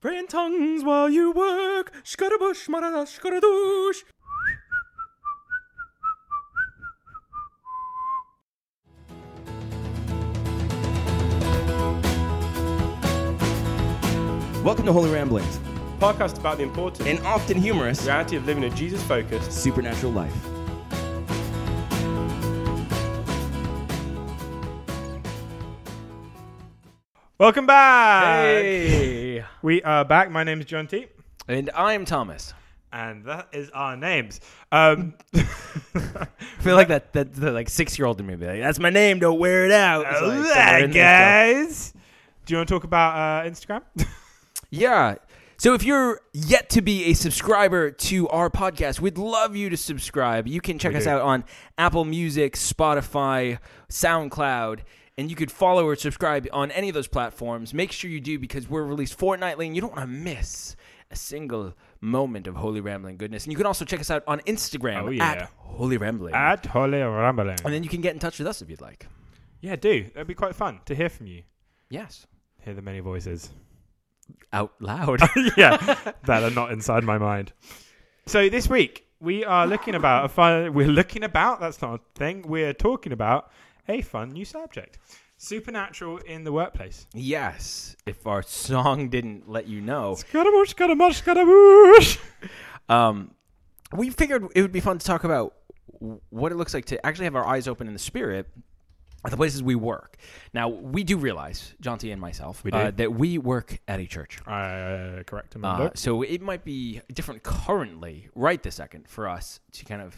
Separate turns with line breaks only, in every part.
Pray in tongues while you work. Shkarabush, marada, shkaradoosh.
Welcome to Holy Ramblings,
Podcast about the important
and often humorous
reality of living a Jesus focused.
supernatural life.
Welcome back.
Hey.
We are back. My name is Jonty.
And I'm Thomas.
And that is our names. Um,
I feel like that that the like six year old in me be like, that's my name, don't wear it out. It's like somewhere in there.
guys. Do you want to talk about uh, Instagram?
Yeah. So if you're yet to be a subscriber to our podcast, we'd love you to subscribe. You can check
We
us
do.
out on Apple Music, Spotify, SoundCloud, and you could follow or subscribe on any of those platforms. Make sure you do because we're released fortnightly and you don't want to miss a single moment of Holy Rambling goodness. And you can also check us out on Instagram
Oh, yeah.
at Holy Rambling.
At Holy Rambling.
and then you can get in touch with us if you'd like.
Yeah, do. That'd be quite fun to hear from you.
Yes.
Hear the many voices.
Out loud.
yeah, that are not inside my mind. So this week we are looking about a fun. We're looking about. That's not a thing. We're talking about a fun new subject: supernatural in the workplace.
yes. If our song didn't let you know,
Scaramouche, scaramouche, scaramouche.
um, we figured it would be fun to talk about what it looks like to actually have our eyes open in the spirit at the places we work. Now, we do realize, Jonty and myself,
We.
Uh, that we work at a church.
Uh, correct,
Uh, so it might be different currently, right this second, for us to kind of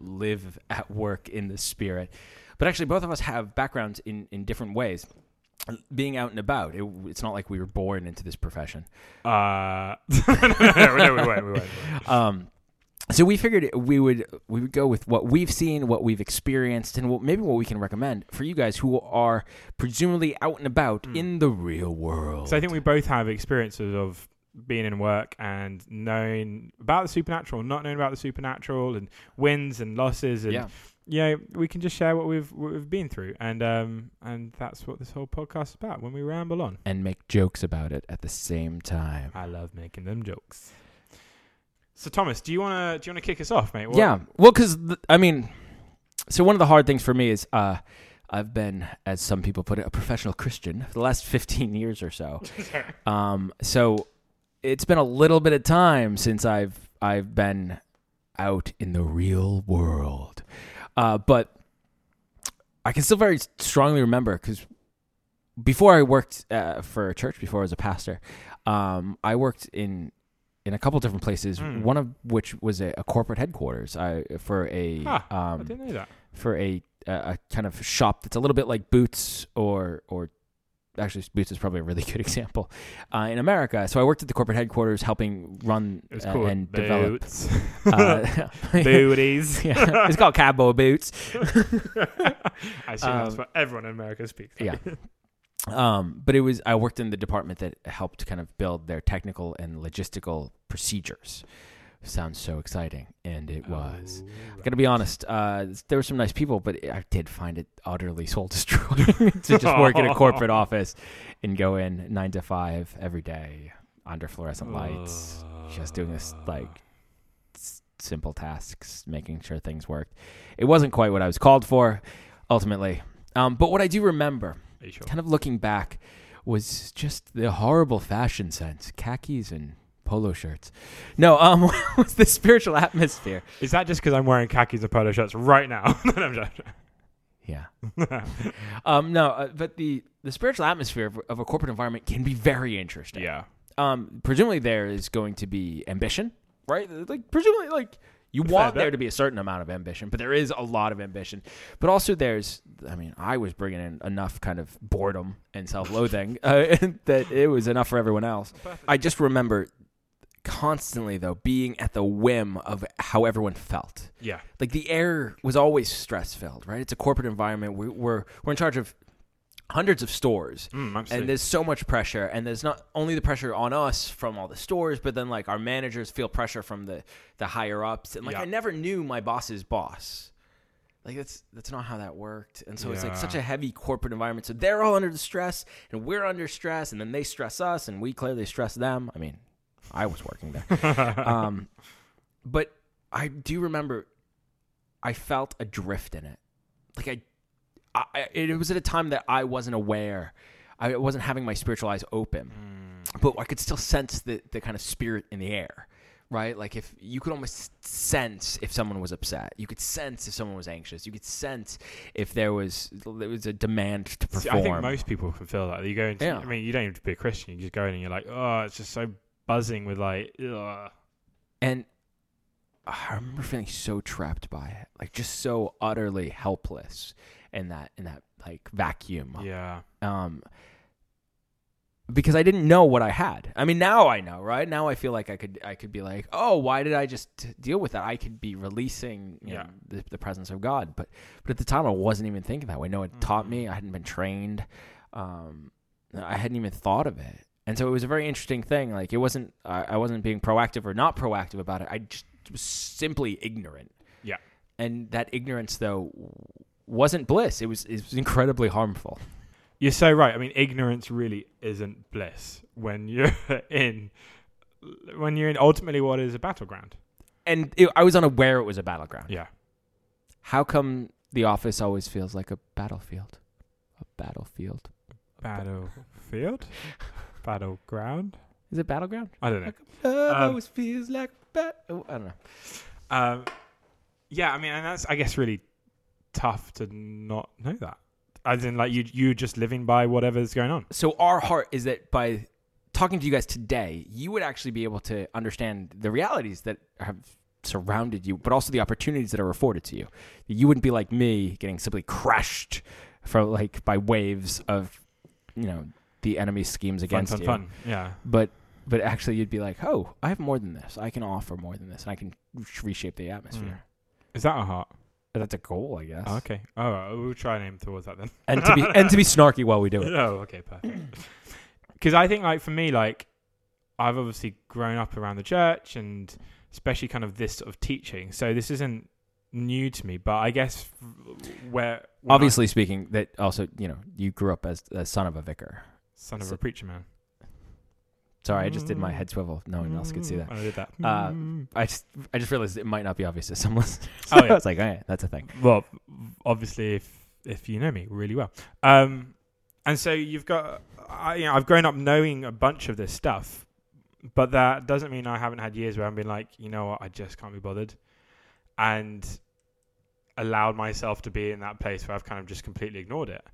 live at work in the spirit. But actually, both of us have backgrounds in, in different ways. Being out and about, it, it's not like we were born into this profession.
Uh, no, no, no, we won't. We won't.
Um, so we figured we would we would go with what we've seen, what we've experienced, and what, maybe what we can recommend for you guys who are presumably out and about in the real world.
So I think we both have experiences of being in work and knowing about the supernatural, not knowing about the supernatural, and wins and losses, and
yeah,
yeah, we can just share what we've what we've been through, and um, and that's what this whole podcast is about. When we ramble on,
and make jokes about it at the same time.
I love making them jokes. So Thomas, do you wanna do you wanna kick us off, mate? What-
Yeah, well, because I mean, so one of the hard things for me is uh, I've been, as some people put it, a professional Christian for the last fifteen years or so. um, so it's been a little bit of time since I've I've been out in the real world, uh, but I can still very strongly remember because before I worked uh, for a church, before I was a pastor, um, I worked in in a couple different places.
Mm.
One of which was a, a corporate headquarters. I for a
I
um,
didn't know that.
for a, a a kind of shop that's a little bit like Boots or or actually Boots is probably a really good example uh, in America. So I worked at the corporate headquarters helping run uh,
cool.
and develop.
Boots.
Uh,
Booties.
yeah, it's called Cabo Boots.
I assume that's
Um,
what everyone in America speaks.
Yeah. Um, but it was I worked in the department that helped kind of build their technical and logistical procedures. Sounds so exciting, and it was.
Oh,
Gonna be honest, uh, there were some nice people, but I did find it utterly soul destroying to just work in a corporate office and go in nine to five every day under fluorescent lights, just doing this like s- simple tasks, making sure things worked. It wasn't quite what I was called for, ultimately. Um, but what I do remember,
sure?
kind of looking back, was just the horrible fashion sense, khakis and polo shirts. No, um, was the spiritual atmosphere.
Is that just because I'm wearing khakis and polo shirts right now? No, I'm joking.
Yeah. um, no, uh, but the the spiritual atmosphere of, of a corporate environment can be very interesting.
yeah.
Um, presumably there is going to be ambition, right? Like presumably, like you
Fair
want
bit.
there to be a certain amount of ambition, but there is a lot of ambition. But also there's, I mean, I was bringing in enough kind of boredom and self-loathing uh, that it was enough for everyone else. I just remember constantly though being at the whim of how everyone felt
Yeah.
like the air was always stress filled, right? It's a corporate environment. We, we're we're in charge of hundreds of stores,
Mm,
and there's so much pressure. And there's not only the pressure on us from all the stores, but then like our managers feel pressure from the the higher ups. And like
Yeah.
I never knew my boss's boss. like that's that's not how that worked. And so it's like such a heavy corporate environment. So they're all under the stress, and we're under stress, and then they stress us, and we clearly stress them. I mean, I was working there, um, but I do remember I felt adrift in it. Like I, I, it was at a time that I wasn't aware. I wasn't having my spiritual eyes open, but I could still sense the the kind of spirit in the air, right? Like if you could almost sense if someone was upset, you could sense if someone was anxious, you could sense if there was there was a demand to
See,
perform.
I think most people can feel that. You go into,
Yeah.
I mean, you don't even have to be a Christian. You just go in and you're like, oh, it's just so buzzing with like, ugh.
and I remember feeling so trapped by it, like just so utterly helpless in that in that like vacuum.
yeah.
um, because I didn't know what I had. I mean, now I know, right? Now I feel like I could, I could be like, oh, why did I just deal with that? I could be releasing, you
Yeah.
know, the, the presence of God. But, but at the time, I wasn't even thinking that way. No one taught
Mhm.
me. I hadn't been trained. Um, I hadn't even thought of it. And so it was a very interesting thing. Like it wasn't, I, I wasn't being proactive or not proactive about it. I just was simply ignorant.
Yeah.
And that ignorance, though, wasn't bliss. It was, it was incredibly harmful.
You're so right. I mean, ignorance really isn't bliss when you're in, when you're in ultimately what is a battleground.
and it, I was unaware it was a battleground.
Yeah.
How come the office always feels like a battlefield? A battlefield.
Battlefield? Battleground?
Is it battleground?
I don't know.
Love
Um,
always feels like bat- oh, I don't know.
Um, yeah, I mean, and that's, I guess, really tough to not know that. As in, like, you, you just living by whatever's going on.
So our heart is that by talking to you guys today, you would actually be able to understand the realities that have surrounded you, but also the opportunities that are afforded to you. You wouldn't be like me, getting simply crushed for like by waves of, you know, the enemy's schemes
Fun,
against
fun,
you.
fun. Yeah.
but but actually you'd be like oh i have more than this i can offer more than this and i can reshape the hmm. atmosphere
Is that a heart?
that's a goal i guess
Oh, okay. All right. We'll try and aim towards that then.
and to be and to be snarky while we do it
Oh, okay, perfect. Because I think, like, for me, like, I've obviously grown up around the church and especially kind of this sort of teaching. So this isn't new to me, but I guess where when I-
obviously speaking that also you know you grew up as the son of a vicar
son of
so-
a preacher man.
sorry i just did my head swivel. No one else could see that.
I did that.
Uh, i just i just realized it might not be obvious to some listeners
Oh, yeah.
i was like oh yeah that's a thing.
Well, obviously, if if you know me really well, um, and so you've got, I, you know, I've grown up knowing a bunch of this stuff, but that doesn't mean I haven't had years where I've been like, you know what, I just can't be bothered, and allowed myself to be in that place where I've kind of just completely ignored it.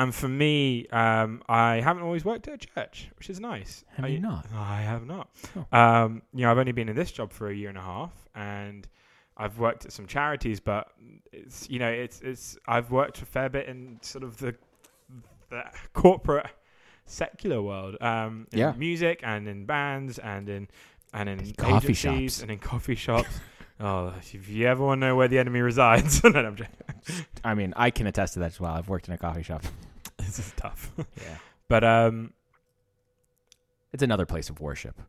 And for me, um, I haven't always worked at a church, which is nice.
have
I,
you not
I have not.
Oh.
Um, you know, I've only been in this job for a year and a half, and I've worked at some charities, but it's you know, it's it's I've worked a fair bit in sort of the the corporate secular world, um, in
Yeah.
music and in bands and in and in
coffee shops.
and in coffee shops. oh, if you ever want to know where the enemy resides, no, I'm
i mean i can attest to that as well i've worked in a coffee shop
this is tough,
yeah
but um,
it's another place of worship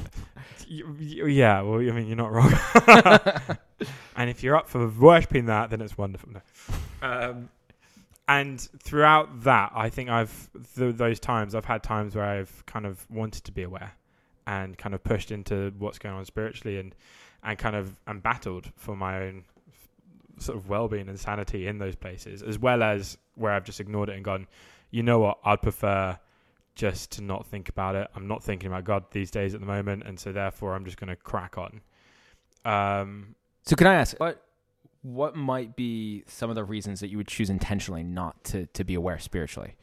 yeah, well, I mean, you're not wrong. and if you're up for worshipping that, then it's wonderful. No. Um, and throughout that, I think I've th- those times I've had times where I've kind of wanted to be aware and kind of pushed into what's going on spiritually and and kind of and battled for my own sort of well-being and sanity in those places, as well as where I've just ignored it and gone, you know what, I'd prefer just to not think about it. I'm not thinking about God these days at the moment, and so therefore I'm just going to crack on. Um,
So can I ask what what might be some of the reasons that you would choose intentionally not to to be aware spiritually?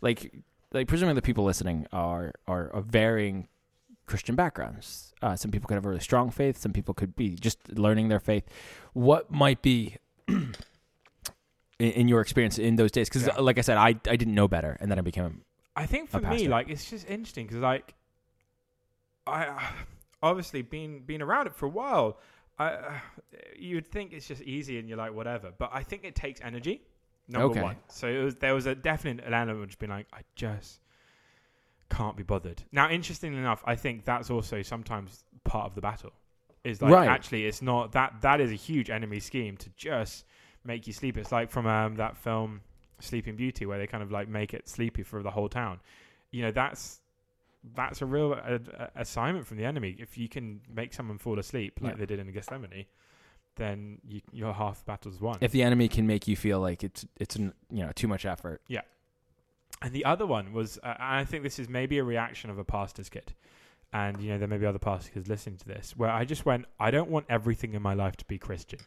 Like like presumably the people listening are are of varying Christian backgrounds. Uh, some people could have a really strong faith. Some people could be just learning their faith. What might be in, in your experience in those days? Because
Yeah.
like I said, I I didn't know better, and then I became
I think for me, like it's just interesting because like I obviously been been around it for a while. I uh, you'd think it's just easy and you're like whatever, but I think it takes energy. Number
Okay.
one, so it was, there was a definite element of just being like, I just can't be bothered. Now, interestingly enough, I think that's also sometimes part of the battle. Is like
Right.
actually it's not that that is a huge enemy scheme to just make you sleep. It's like from um, that film Sleeping Beauty where they kind of like make it sleepy for the whole town. You know that's that's a real uh, uh, assignment from the enemy. If you can make someone fall asleep like
Yeah.
they did in Gethsemane, then you, your half the battle's won.
If the enemy can make you feel like it's it's n- you know too much effort.
And the other one was, uh, and I think this is maybe a reaction of a pastor's kid. And, you know, there may be other pastor's kids listening to this, where I just went, I don't want everything in my life to be Christian.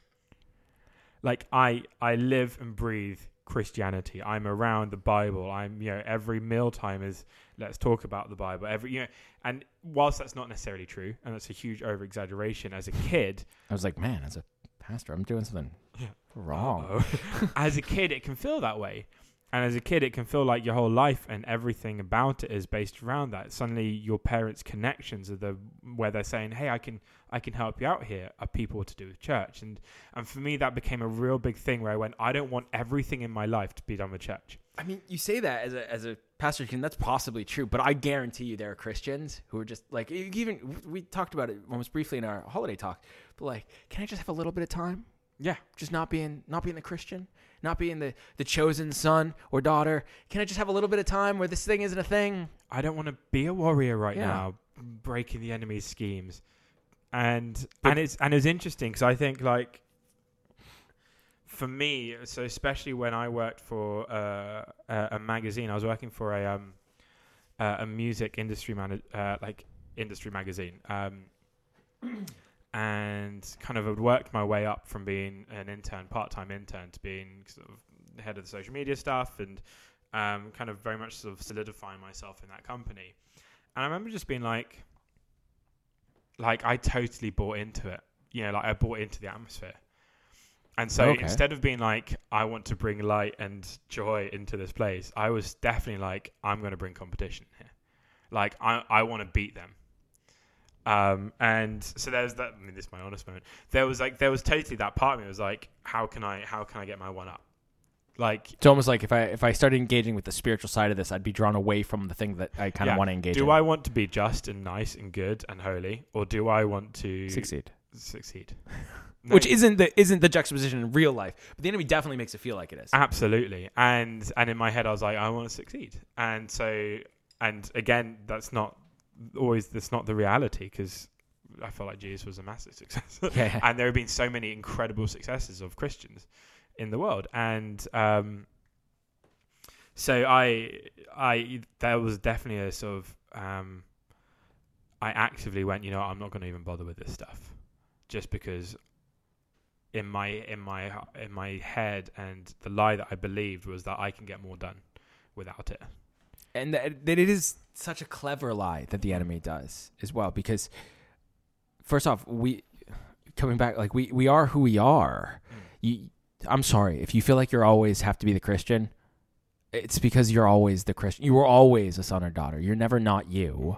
Like, I, I live and breathe Christianity. I'm around the Bible. I'm, you know, every mealtime is, let's talk about the Bible. Every, you know, and whilst that's not necessarily true, and that's a huge over exaggeration, as a kid,
I was like, man, as a pastor, I'm doing something
Yeah.
wrong.
As a kid, it can feel that way. And as a kid, it can feel like your whole life and everything about it is based around that. Suddenly, your parents' connections are the where they're saying, "Hey, I can, I can help you out here." Are people to do with church? And and for me, that became a real big thing where I went, I don't want everything in my life to be done with church.
I mean, you say that as a as a pastor, and that's possibly true. But I guarantee you, there are Christians who are just like even we talked about it almost briefly in our holiday talk. But like, can I just have a little bit of time?
Yeah,
Just not being not being the Christian, not being the the chosen son or daughter. Can I just have a little bit of time where this thing isn't a thing?
I don't want to be a warrior right
Yeah.
now, breaking the enemy's schemes. And
But-
and it's and it's interesting because I think like for me, so especially when I worked for uh, a, a magazine, I was working for a um uh, a music industry man uh, like industry magazine. Um, and kind of had worked my way up from being an intern, part-time intern, to being sort of head of the social media stuff, and um, kind of very much sort of solidifying myself in that company. And I remember just being like, like I totally bought into it. You know, like I bought into the atmosphere. And so
Okay.
instead of being like, I want to bring light and joy into this place, I was definitely like, I'm going to bring competition here. Like I, I want to beat them. Um, and so there's that. I mean, this is my honest moment. There was like, there was totally that part of me was like, how can I, how can I get my one up? Like,
It's almost like if I if I started engaging with the spiritual side of this, I'd be drawn away from the thing that I kind of
Yeah.
want to engage.
do
in.
I want to be just and nice and good and holy, or do I want to
succeed?
succeed?
Which isn't the isn't the juxtaposition in real life, but the enemy definitely makes it feel like it is.
Absolutely. And and in my head I was like, I want to succeed. And so and again, that's not always that's not the reality because I felt like Jesus was a massive success.
Yeah.
and there have been so many incredible successes of Christians in the world. And um so I I there was definitely a sort of um I actively went, you know, I'm not going to even bother with this stuff just because in my in my in my head and the lie that I believed was that I can get more done without it.
and that, that it is such a clever lie that the enemy does as well because first off we coming back like we we are who we are. Mm. You i'm sorry if you feel like you're always have to be the christian it's because you're always the christian you were always a son or daughter. You're never not you.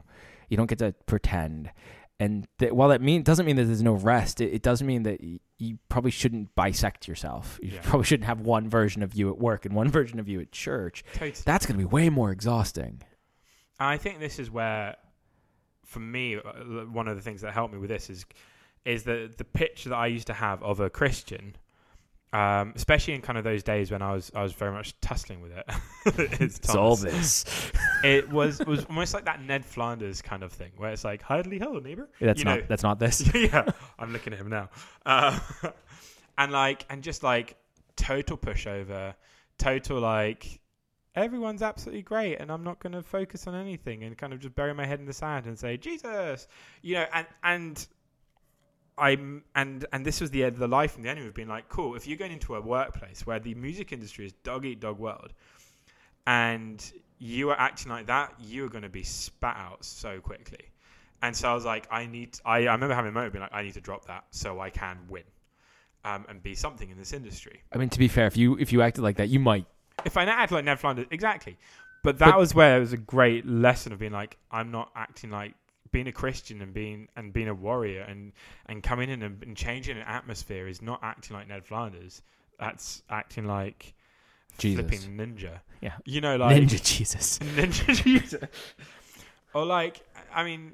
You don't get to pretend. And th- while that mean doesn't mean that there's no rest it, it does mean that y- you probably shouldn't bisect yourself. You
Yeah.
probably shouldn't have one version of you at work and one version of you at church.
Totally.
that's going to be way more exhausting
I think this is where, for me, uh, one of the things that helped me with this is is the the picture that I used to have of a Christian, um, especially in kind of those days when I was I was very much tussling with it. it's Thomas.
this.
It was was almost like that Ned Flanders kind of thing, where it's like, "Hardly hello, neighbor."
That's
You
not
know-
that's not this.
yeah, I'm looking at him now. Uh, and like, and just like total pushover, total like, everyone's absolutely great, and I'm not going to focus on anything, and kind of just bury my head in the sand and say Jesus, you know, and and. I'm and and this was the end of the life from the enemy of being like, cool. If you're going into a workplace where the music industry is dog eat dog world, and you are acting like that, you are going to be spat out so quickly. And so I was like, I need. I, I remember having a moment being like, I need to drop that so I can win, um, and be something in this industry.
I mean, to be fair, if you if you acted like that, you might.
If I act like Ned Flanders, exactly. But that
But-
was where it was a great lesson of being like, I'm not acting like being a Christian and being and being a warrior and and coming in and, and changing an atmosphere is not acting like Ned Flanders. That's acting like
Jesus.
flipping ninja.
Yeah.
You know, like
Ninja Jesus.
Ninja Jesus. or like, I mean,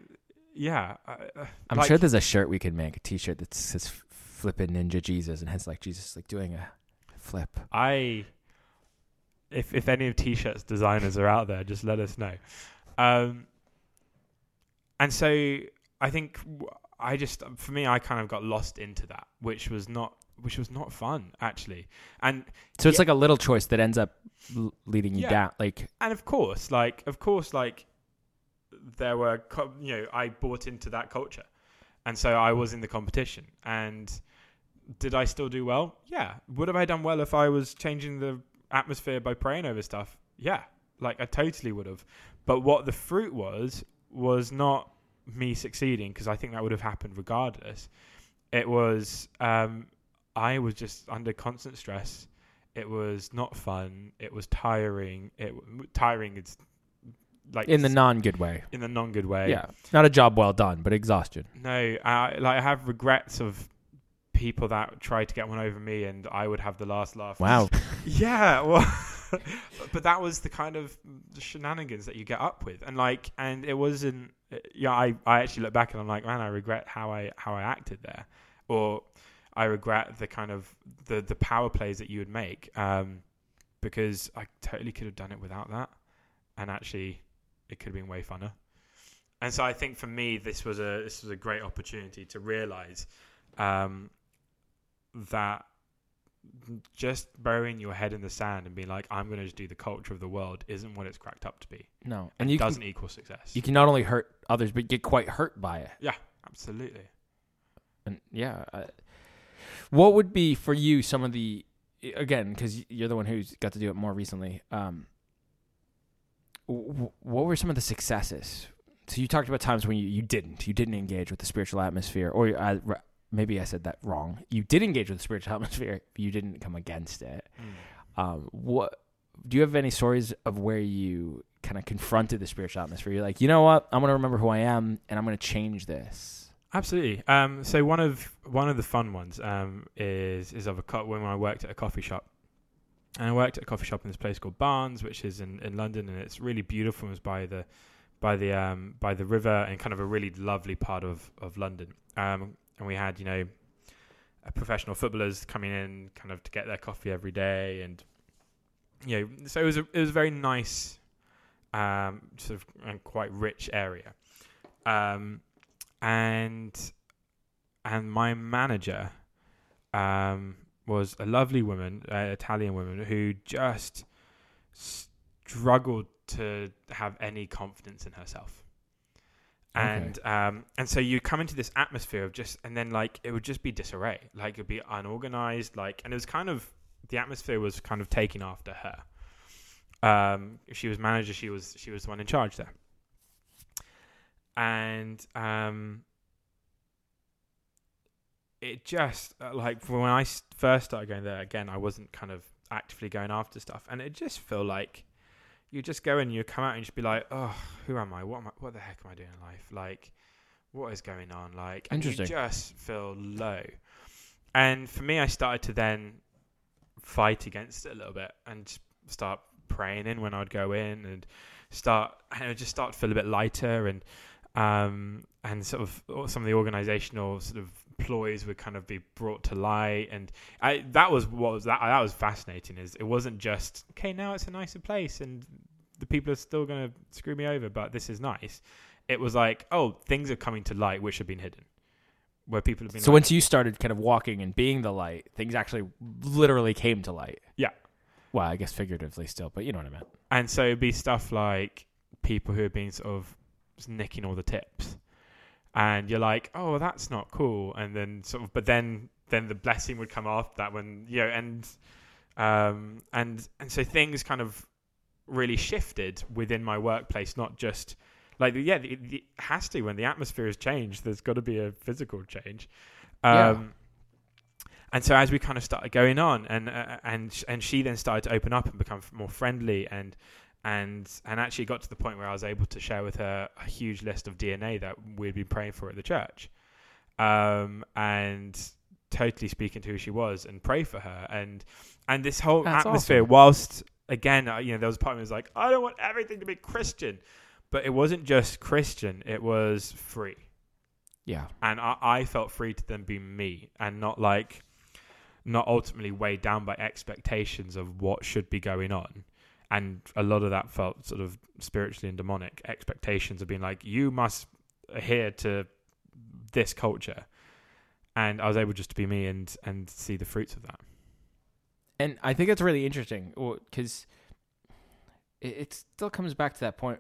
yeah, uh, uh,
I'm
like-
sure there's a shirt we could make, a T-shirt that says "flipping Ninja Jesus" and has like Jesus like doing a flip.
I, if if any of t-shirts designers are out there, just let us know. Um, and so I think I just for me I kind of got lost into that, which was not which was not fun actually. And
So it's
Yeah.
like a little choice that ends up l- leading you
Yeah.
down. Like
and of course, like of course, like there were co- you know I bought into that culture, and so I was in the competition. And did I still do well? Yeah. Would have I done well if I was changing the atmosphere by praying over stuff? Yeah. Like I totally would have. But what the fruit was was not me succeeding because I think that would have happened regardless. It was um, I was just under constant stress. It was not fun. It was tiring. It tiring is like
in the non-good way.
in the non good way.
Yeah, not a job well done, but exhaustion.
No, I like I have regrets of people that tried to get one over me, and I would have the last laugh.
Wow.
Yeah, well, but that was the kind of shenanigans that you get up with, and like, and it wasn't. Yeah, I, I actually look back and I'm like, man, I regret how I how I acted there, or I regret the kind of the the power plays that you would make, um, because I totally could have done it without that, and actually, it could have been way funner. And so I think for me, this was a this was a great opportunity to realize um, that just burying your head in the sand and being like, I'm going to just do the culture of the world isn't what it's cracked up to be.
No,
And
you
doesn't
can,
equal success.
you can not only hurt others, but get quite hurt by it.
yeah, absolutely.
And yeah, uh, what would be for you some of the again because you're the one who's got to do it more recently. Um, w- what were some of the successes? So you talked about times when you, you didn't, you didn't engage with the spiritual atmosphere, or uh, maybe I said that wrong. You did engage with the spiritual atmosphere, you didn't come against it. Um, what do you have any stories of where you kind of confronted the spiritual atmosphere? You're like, you know what, I'm gonna remember who I am, and I'm gonna change this.
Absolutely. Um, so one of one of the fun ones um, is is of a co- when I worked at a coffee shop, and I worked at a coffee shop in this place called Barnes, which is in, in London, and it's really beautiful. It was by the by the um, by the river and kind of a really lovely part of of London. Um, and we had you know professional footballers coming in kind of to get their coffee every day, and you know so it was a, it was a very nice, um, sort of and quite rich area. Um, and and my manager um, was a lovely woman, uh, Italian woman, who just struggled to have any confidence in herself.
Okay.
And um, and so you come into this atmosphere of just, and then like it would just be disarray, like it'd be unorganized, like, and it was kind of the atmosphere was kind of taking after her. Um, she was manager, she was she was the one in charge there and um, it just uh, like I first started going there again, I wasn't kind of actively going after stuff, and it just felt like you just go in, you come out, and you just be like, oh, who am I? What am I? What the heck am I doing in life? Like, what is going on? Like, and you
Interesting.
just feel low. And for me, I started to then fight against it a little bit and start praying in when I'd go in and start and it would just start to feel a bit lighter and um and sort of some of the organizational sort of ploys would kind of be brought to light and I that was what was that that was fascinating is it wasn't just okay now it's a nicer place and the people are still going to screw me over but this is nice it was like oh things are coming to light which have been hidden where people have been
So
like,
once you started kind of walking and being the light, things actually literally came to light.
Yeah.
Well, I guess figuratively still, but you know what I meant.
And so it'd be stuff like people who have been sort of nicking all the tips. And you're like, oh, that's not cool. And then sort of, but then then the blessing would come after that when you know, and um, and and so things kind of really shifted within my workplace, not just like yeah, it, it has to when the atmosphere has changed. There's got to be a physical change. Um,
Yeah.
And so as we kind of started going on, and uh, and sh- and she then started to open up and become more friendly, and and and actually got to the point where I was able to share with her a huge list of DNA that we'd been praying for at the church, um, and totally speaking to who she was and pray for her, and and this whole
That's
atmosphere.
awesome.
Whilst again, you know, there was a part of me was like, I don't want everything to be Christian, but it wasn't just Christian; it was free.
Yeah.
and I, I felt free to then be me and not like not ultimately weighed down by expectations of what should be going on and a lot of that felt sort of spiritually and demonic. Expectations of being like you must adhere to this culture. And i was able just to be me and and see the fruits of that.
And I think it's really interesting because it, it still comes back to that point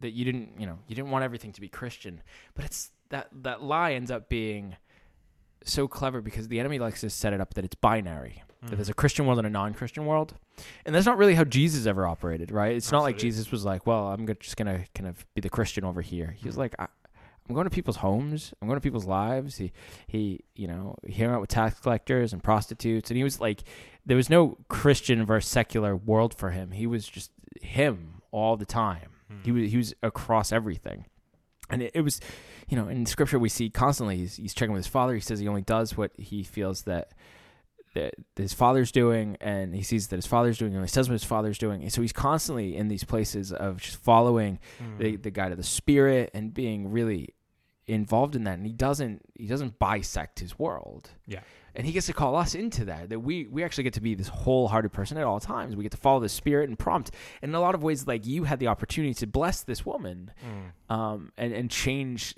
that you didn't, you know, you didn't want everything to be Christian, but it's that that lie ends up being so clever because the enemy likes to set it up that it's binary. That there's a Christian world and a non-Christian world, and that's not really how Jesus ever operated, right? It's not like Jesus was like, "Well, I'm just gonna kind of be the Christian over here." He was like, I, "I'm going to people's homes. I'm going to people's lives." He he, you know, he hung out with tax collectors and prostitutes, and he was like, there was no Christian versus secular world for him. He was just him all the time.
Hmm.
He was he was across everything, and it, it was, you know, in Scripture we see constantly he's he's checking with his father. He says he only does what he feels that that his father's doing, and he sees that his father's doing, and he says what his father's doing. And so he's constantly in these places of just following
Mm.
the the guide of the spirit and being really involved in that. And he doesn't he doesn't bisect his world.
Yeah.
And he gets to call us into that. That we we actually get to be this wholehearted person at all times. We get to follow the spirit and prompt. And in a lot of ways, like you had the opportunity to bless this woman,
Mm.
um, and and change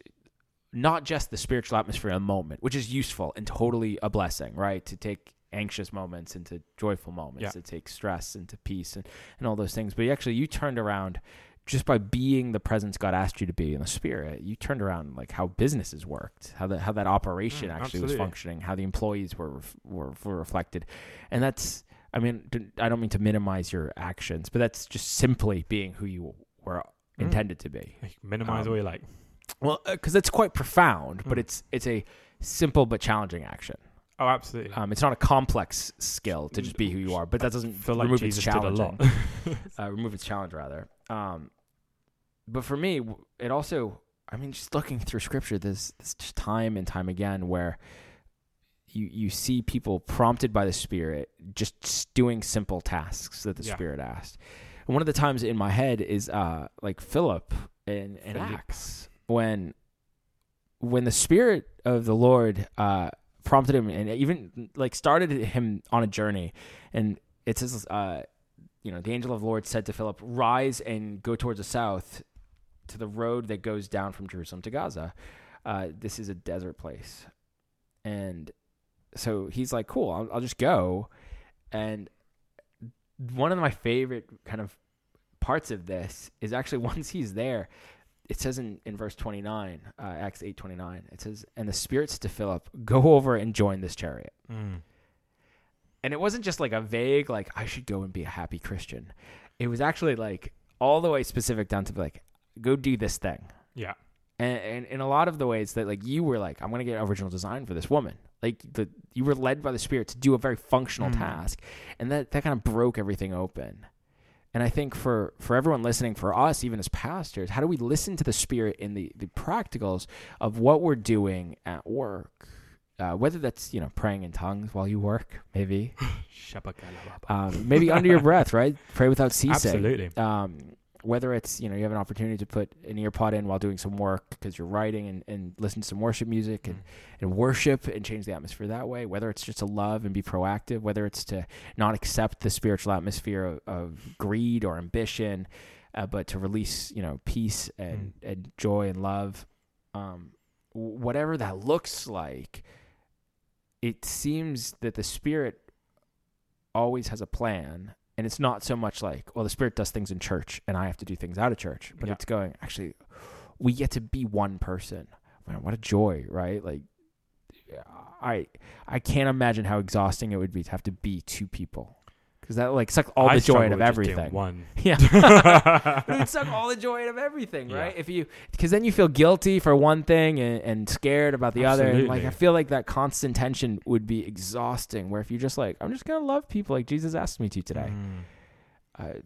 not just the spiritual atmosphere in a moment, which is useful and totally a blessing, right? To take anxious moments into joyful moments,
Yeah.
to take stress into peace and, and all those things. But you actually you turned around just by being the presence God asked you to be in the spirit, you turned around like how businesses worked, how that how that operation
Mm,
actually was functioning, how the employees were ref- were were reflected, and that's I mean I don't mean to minimize your actions, but that's just simply being who you were
Mm.
intended to be.
Like, minimize
Um,
all you like
Well, because it's quite profound, but
Mm.
it's it's a simple but challenging action.
Oh absolutely
Um, it's not a complex skill to just be who you are, but that doesn't
feel like
remove
jesus
its challenge. uh, remove its challenge rather. Um, but for me, it also, I mean, just looking through scripture, there's, there's just time and time again where you you see people prompted by the Spirit just doing simple tasks that the
Yeah.
Spirit asked. And one of the times in my head is uh, like Philip in, in Acts when when the Spirit of the Lord uh, prompted him and even like started him on a journey, and it says, uh, you know, the angel of the Lord said to Philip, "Rise and go towards the south to the road that goes down from Jerusalem to Gaza. Uh, this is a desert place." And so he's like, "Cool, I'll, I'll just go." And one of my favorite kind of parts of this is actually once he's there. It says in, in verse 29, uh, Acts 8 29, it says, And the Spirit said to Philip, Go over and join this chariot.
Mm.
And it wasn't just like a vague, like, I should go and be a happy Christian. It was actually like all the way specific down to like, go do this thing.
yeah
And, and in a lot of the ways that like you were like, I'm going to get original design for this woman. Like the you were led by the Spirit to do a very functional
Mm.
task. And that, that kind of broke everything open. And I think for, for everyone listening, for us, even as pastors, how do we listen to the Spirit in the, the practicals of what we're doing at work? Uh, whether that's you know praying in tongues while you work, maybe um, maybe under your breath, right? Pray without ceasing.
absolutely
Um, whether it's you know you have an opportunity to put an ear pod in while doing some work because you're writing and, and listen to some worship music and,
Mm.
and worship and change the atmosphere that way. Whether it's just to love and be proactive, whether it's to not accept the spiritual atmosphere of, of greed or ambition, uh, but to release you know peace and, and joy and love. Um, whatever that looks like, it seems that the spirit always has a plan and it's not so much like well the spirit does things in church and i have to do things out of church but
Yeah.
it's going actually we get to be one person. Man, what a joy right? Like i i can't imagine how exhausting it would be to have to be two people because that like suck all
I
the joy out of everything
one
yeah it would suck all the joy out of everything,
Yeah.
right? If you, because then you feel guilty for one thing and, and scared about the other. And like, I feel like that constant tension would be exhausting. Where if you're just like, I'm just gonna love people like Jesus asked me to today,
Mm.
uh,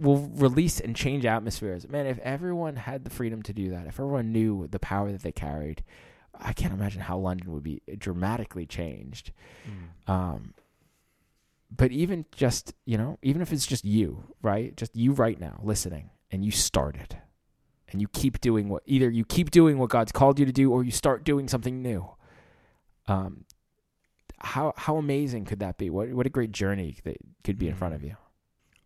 will release and change atmospheres. Man, if everyone had the freedom to do that, if everyone knew the power that they carried, I can't imagine how London would be dramatically changed.
Mm.
Um, but even just you know, even if it's just you, right? Just you right now listening, and you started, and you keep doing what either you keep doing what God's called you to do or you start doing something new. Um, how how amazing could that be? What what a great journey that could be in front of you.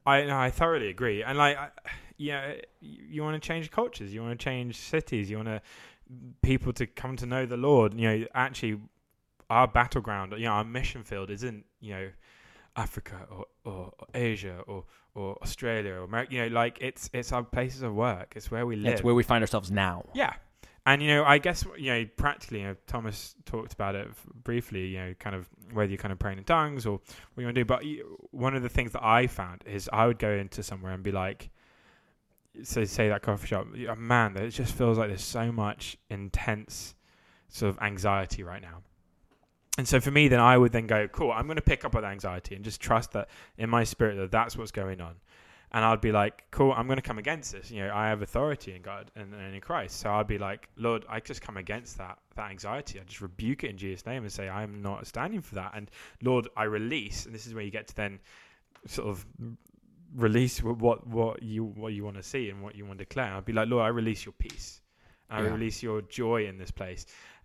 I no, I thoroughly agree, and like, I, yeah, you, you want to change cultures, you want to change cities, you want to people to come to know the Lord. You know, actually, our battleground, you know, our mission field isn't you know Africa or, or, or Asia or or Australia or America. You know, like it's it's our places of work. It's where we live.
It's where we find ourselves now.
Yeah. And you know, I guess you know, practically, you know, Thomas talked about it briefly. You know, kind of whether you're kind of praying in tongues or what you want to do. But one of the things that I found is I would go into somewhere and be like, so say that coffee shop, man, it just feels like there's so much intense sort of anxiety right now. And so for me, then I would then go, cool, I'm going to pick up on that anxiety and just trust that in my spirit that that's what's going on and I'd be like, cool, I'm going to come against this. You know, I have authority in God and, and, in Christ. So I'd be like, Lord, I just come against that that anxiety. I just rebuke it in Jesus' name and say, I'm not standing for that. And Lord, I release. And this is where you get to then sort of release what what you what you want to see and what you want to declare. I'd be like, Lord, I release your peace. I yeah. release your joy in this place.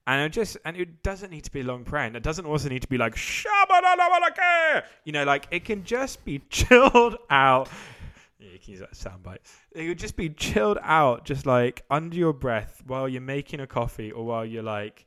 And it just and it doesn't need to be a long prayer. And it doesn't also need to be like you know, like it can just be chilled out yeah, you can use that soundbite. It would just be chilled out, just like under your breath while you're making a coffee or while you're like,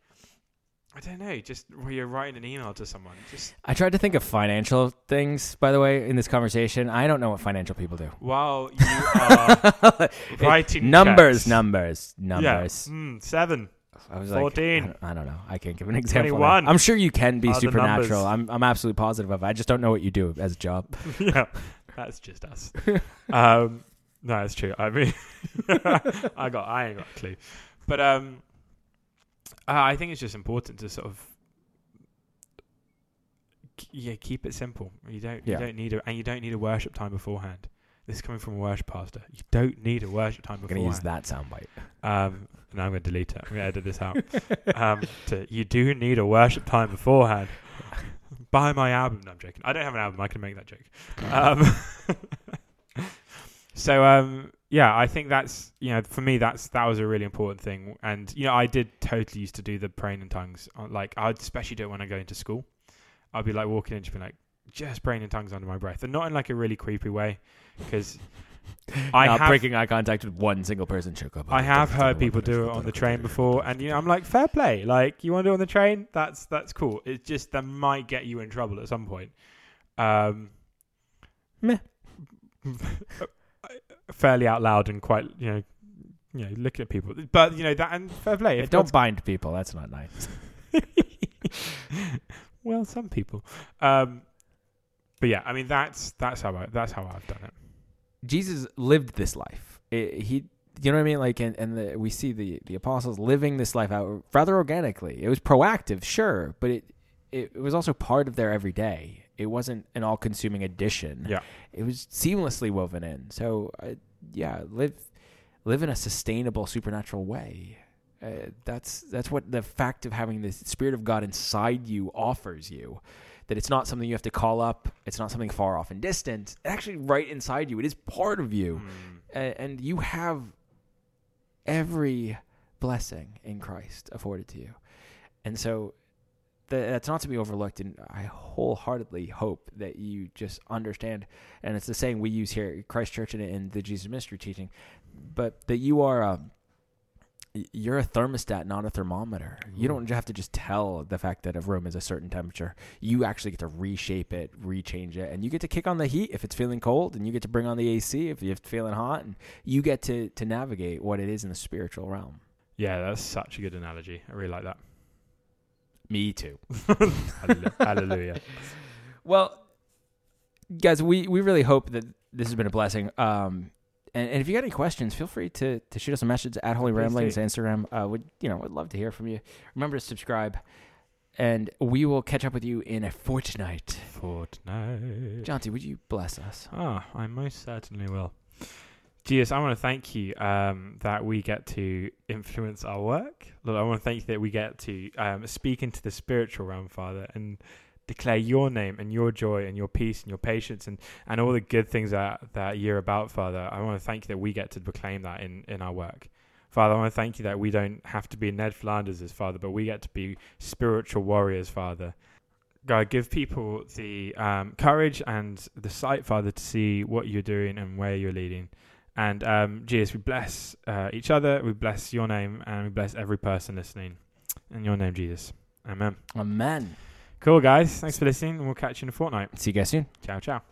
I don't know, just while you're writing an email to someone. Just
I tried to think of financial things, by the way, in this conversation. I don't know what financial people do.
While you are writing
numbers,
checks.
numbers, numbers.
Yeah. Mm, seven.
I was
14.
like, I don't, I don't know. I can't give an example.
21.
I'm sure you can be supernatural. I'm, I'm absolutely positive of it. I just don't know what you do as a job.
yeah, that's just us. um, no, it's true. I mean, I got, I ain't got a clue, but um, I think it's just important to sort of, yeah, keep it simple. You don't,
Yeah.
you don't need a, and you don't need a worship time beforehand. This is coming from a worship pastor. You don't need a worship time beforehand.
I'm going to use that soundbite.
Um, and I'm going to delete it. I'm going to edit this out. um, to, you do need a worship time beforehand. Buy my album. No, I'm joking. I don't have an album. I can make that joke. Um, so um, yeah, I think that's you know for me that's that was a really important thing. And you know I did totally used to do the praying in tongues. uh, Like I'd especially do it when I go into school. I'd be like walking in, just be like just praying in tongues under my breath, and not in like a really creepy way, because I
Not
have
breaking eye contact with one single person. Choke up.
I have heard people do it on the train before, and you know, I'm like, fair play. Like, you want to do it on the train? That's that's cool. It's just that might get you in trouble at some point. Um,
Meh.
fairly out loud and quite, you know, you know, looking at people. But you know that and fair play. If
don't bind people. That's not nice.
well, some people. Um, but yeah, I mean that's that's how I that's how I've done it.
Jesus lived this life. It- he, you know what I mean? Like, and, and the, we see the, the apostles living this life out rather organically. It was proactive, sure, but it, it, it was also part of their everyday. It wasn't an all consuming addition.
Yeah.
It was seamlessly woven in. So, uh, yeah, live, live in a sustainable supernatural way. Uh, that's that's what the fact of having the spirit of God inside you offers you. That it's not something you have to call up. It's not something far off and distant. It's actually right inside you. It is part of you,
Mm.
And you have every blessing in Christ afforded to you. And so th- that's not to be overlooked. And I wholeheartedly hope that you just understand. And it's the saying we use here at Christ Church and in the Jesus Mystery teaching, but that you are a y- you're a thermostat, not a thermometer. You don't have to just tell the fact that a room is a certain temperature. You actually get to reshape it, rechange it, and you get to kick on the heat if it's feeling cold, and you get to bring on the AC if it's feeling hot, and you get to to navigate what it is in the spiritual realm.
Yeah, that's such a good analogy. I really like that.
Me too.
Hallelujah.
Well, guys, we, we really hope that this has been a blessing. Um, and, and if you got any questions, feel free to, to shoot us a message at Holy Ramblings. Instagram. Uh, would you know? Would love to hear from you. Remember to subscribe, and we will catch up with you in a fortnight.
Fortnight.
Jonty, would you bless us?
Ah, I most certainly will. Jesus, I want to thank you um, that we get to influence our work. Lord, I want to thank you that we get to um, speak into the spiritual realm, Father, and declare your name and your joy and your peace and your patience and, and all the good things that, that you're about, Father. I want to thank you that we get to proclaim that in, in our work. Father, I want to thank you that we don't have to be Ned Flanders Father, but we get to be spiritual warriors, Father. God, give people the um, courage and the sight, Father, to see what you're doing and where you're leading. And um, Jesus, we bless uh, each other, we bless your name, and we bless every person listening. In your name, Jesus. Amen.
Amen.
Cool, guys. Thanks for listening, and we'll catch you in a fortnight.
See you guys soon.
Ciao, ciao.